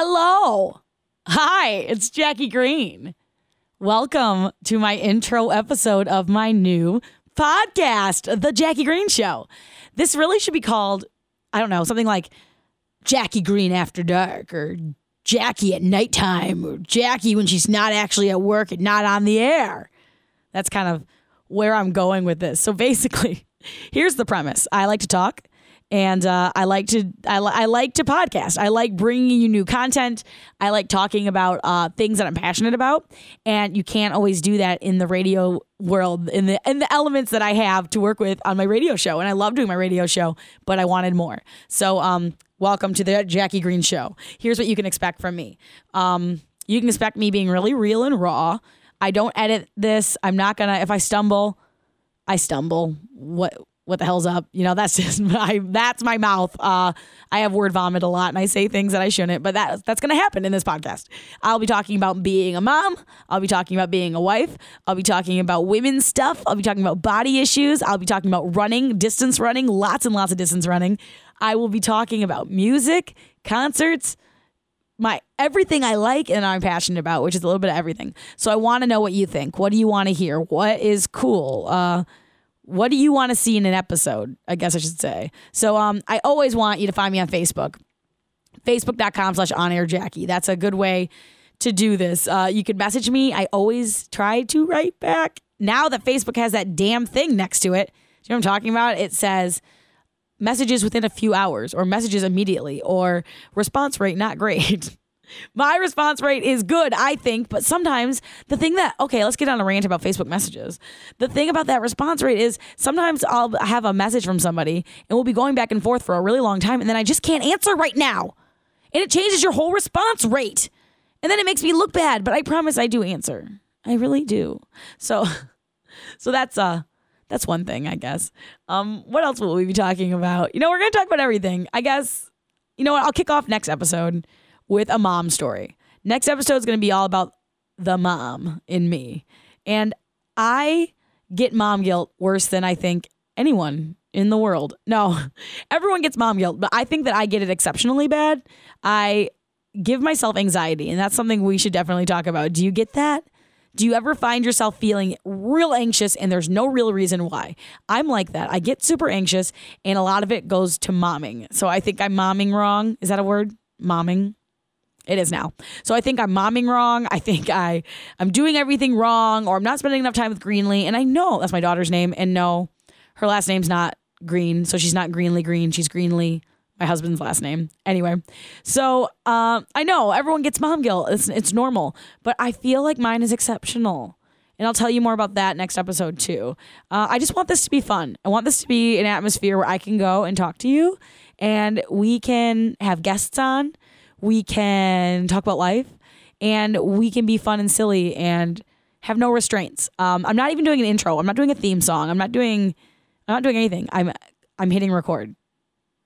Hello. Hi, it's Jackie Green. Welcome to my intro episode of my new podcast, The Jackie Green Show. This really should be called, I don't know, something like Jackie Green After Dark or Jackie at nighttime or Jackie when she's not actually at work and not on the air. That's kind of where I'm going with this. So basically, here's the premise I like to talk and uh, I like to I, li- I like to podcast. I like bringing you new content. I like talking about uh, things that I'm passionate about, and you can't always do that in the radio world in the in the elements that I have to work with on my radio show. And I love doing my radio show, but I wanted more. So, um, welcome to the Jackie Green Show. Here's what you can expect from me. Um, you can expect me being really real and raw. I don't edit this. I'm not gonna. If I stumble, I stumble. What what the hell's up? You know, that's just my that's my mouth. Uh, I have word vomit a lot, and I say things that I shouldn't. But that that's gonna happen in this podcast. I'll be talking about being a mom. I'll be talking about being a wife. I'll be talking about women's stuff. I'll be talking about body issues. I'll be talking about running, distance running, lots and lots of distance running. I will be talking about music, concerts my everything I like and I'm passionate about, which is a little bit of everything. So I want to know what you think. What do you want to hear? What is cool? Uh, what do you want to see in an episode? I guess I should say. So um, I always want you to find me on Facebook, facebook.com slash on air Jackie. That's a good way to do this. Uh, you can message me. I always try to write back. Now that Facebook has that damn thing next to it, you know what I'm talking about? It says messages within a few hours or messages immediately or response rate not great. My response rate is good, I think, but sometimes the thing that, okay, let's get on a rant about Facebook messages. The thing about that response rate is sometimes I'll have a message from somebody and we'll be going back and forth for a really long time and then I just can't answer right now. And it changes your whole response rate. And then it makes me look bad, but I promise I do answer. I really do. So so that's uh that's one thing, I guess. Um, what else will we be talking about? You know, we're gonna talk about everything. I guess. You know what? I'll kick off next episode with a mom story. Next episode is gonna be all about the mom in me, and I get mom guilt worse than I think anyone in the world. No, everyone gets mom guilt, but I think that I get it exceptionally bad. I give myself anxiety, and that's something we should definitely talk about. Do you get that? Do you ever find yourself feeling real anxious and there's no real reason why? I'm like that. I get super anxious and a lot of it goes to momming. So I think I'm momming wrong. Is that a word? Momming? It is now. So I think I'm momming wrong. I think I I'm doing everything wrong or I'm not spending enough time with Greenlee and I know that's my daughter's name and no her last name's not Green, so she's not Greenlee Green, she's Greenlee my husband's last name. Anyway, so uh, I know everyone gets mom guilt. It's it's normal, but I feel like mine is exceptional. And I'll tell you more about that next episode too. Uh, I just want this to be fun. I want this to be an atmosphere where I can go and talk to you, and we can have guests on. We can talk about life, and we can be fun and silly and have no restraints. Um, I'm not even doing an intro. I'm not doing a theme song. I'm not doing. I'm not doing anything. I'm I'm hitting record.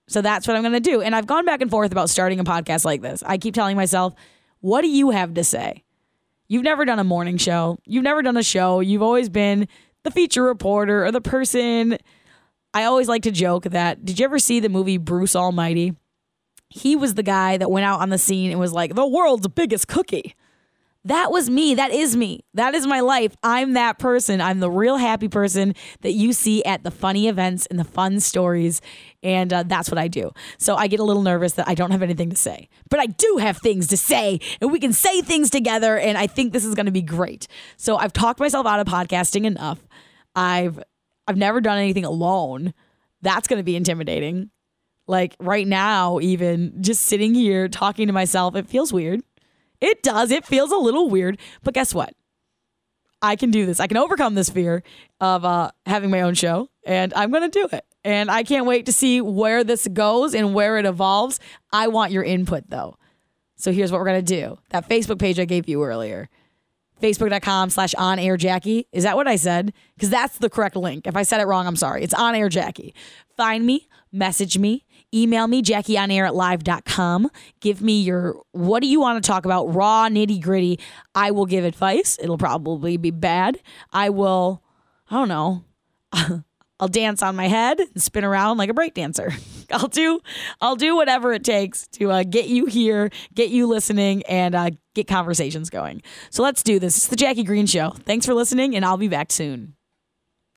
So that's what I'm going to do. And I've gone back and forth about starting a podcast like this. I keep telling myself, what do you have to say? You've never done a morning show. You've never done a show. You've always been the feature reporter or the person. I always like to joke that did you ever see the movie Bruce Almighty? He was the guy that went out on the scene and was like, the world's biggest cookie. That was me. That is me. That is my life. I'm that person. I'm the real happy person that you see at the funny events and the fun stories. And uh, that's what I do. So I get a little nervous that I don't have anything to say, but I do have things to say, and we can say things together. And I think this is going to be great. So I've talked myself out of podcasting enough. I've I've never done anything alone. That's going to be intimidating. Like right now, even just sitting here talking to myself, it feels weird. It does. It feels a little weird, but guess what? I can do this. I can overcome this fear of uh, having my own show, and I'm going to do it. And I can't wait to see where this goes and where it evolves. I want your input, though. So here's what we're going to do that Facebook page I gave you earlier facebook.com slash on air Jackie. Is that what I said? Because that's the correct link. If I said it wrong, I'm sorry. It's on air Jackie. Find me, message me, email me, jackieonair at live.com. Give me your, what do you want to talk about? Raw, nitty gritty. I will give advice. It'll probably be bad. I will, I don't know. I'll dance on my head and spin around like a break dancer. I'll do I'll do whatever it takes to uh, get you here, get you listening, and uh, get conversations going. So let's do this. It's the Jackie Green Show. Thanks for listening, and I'll be back soon.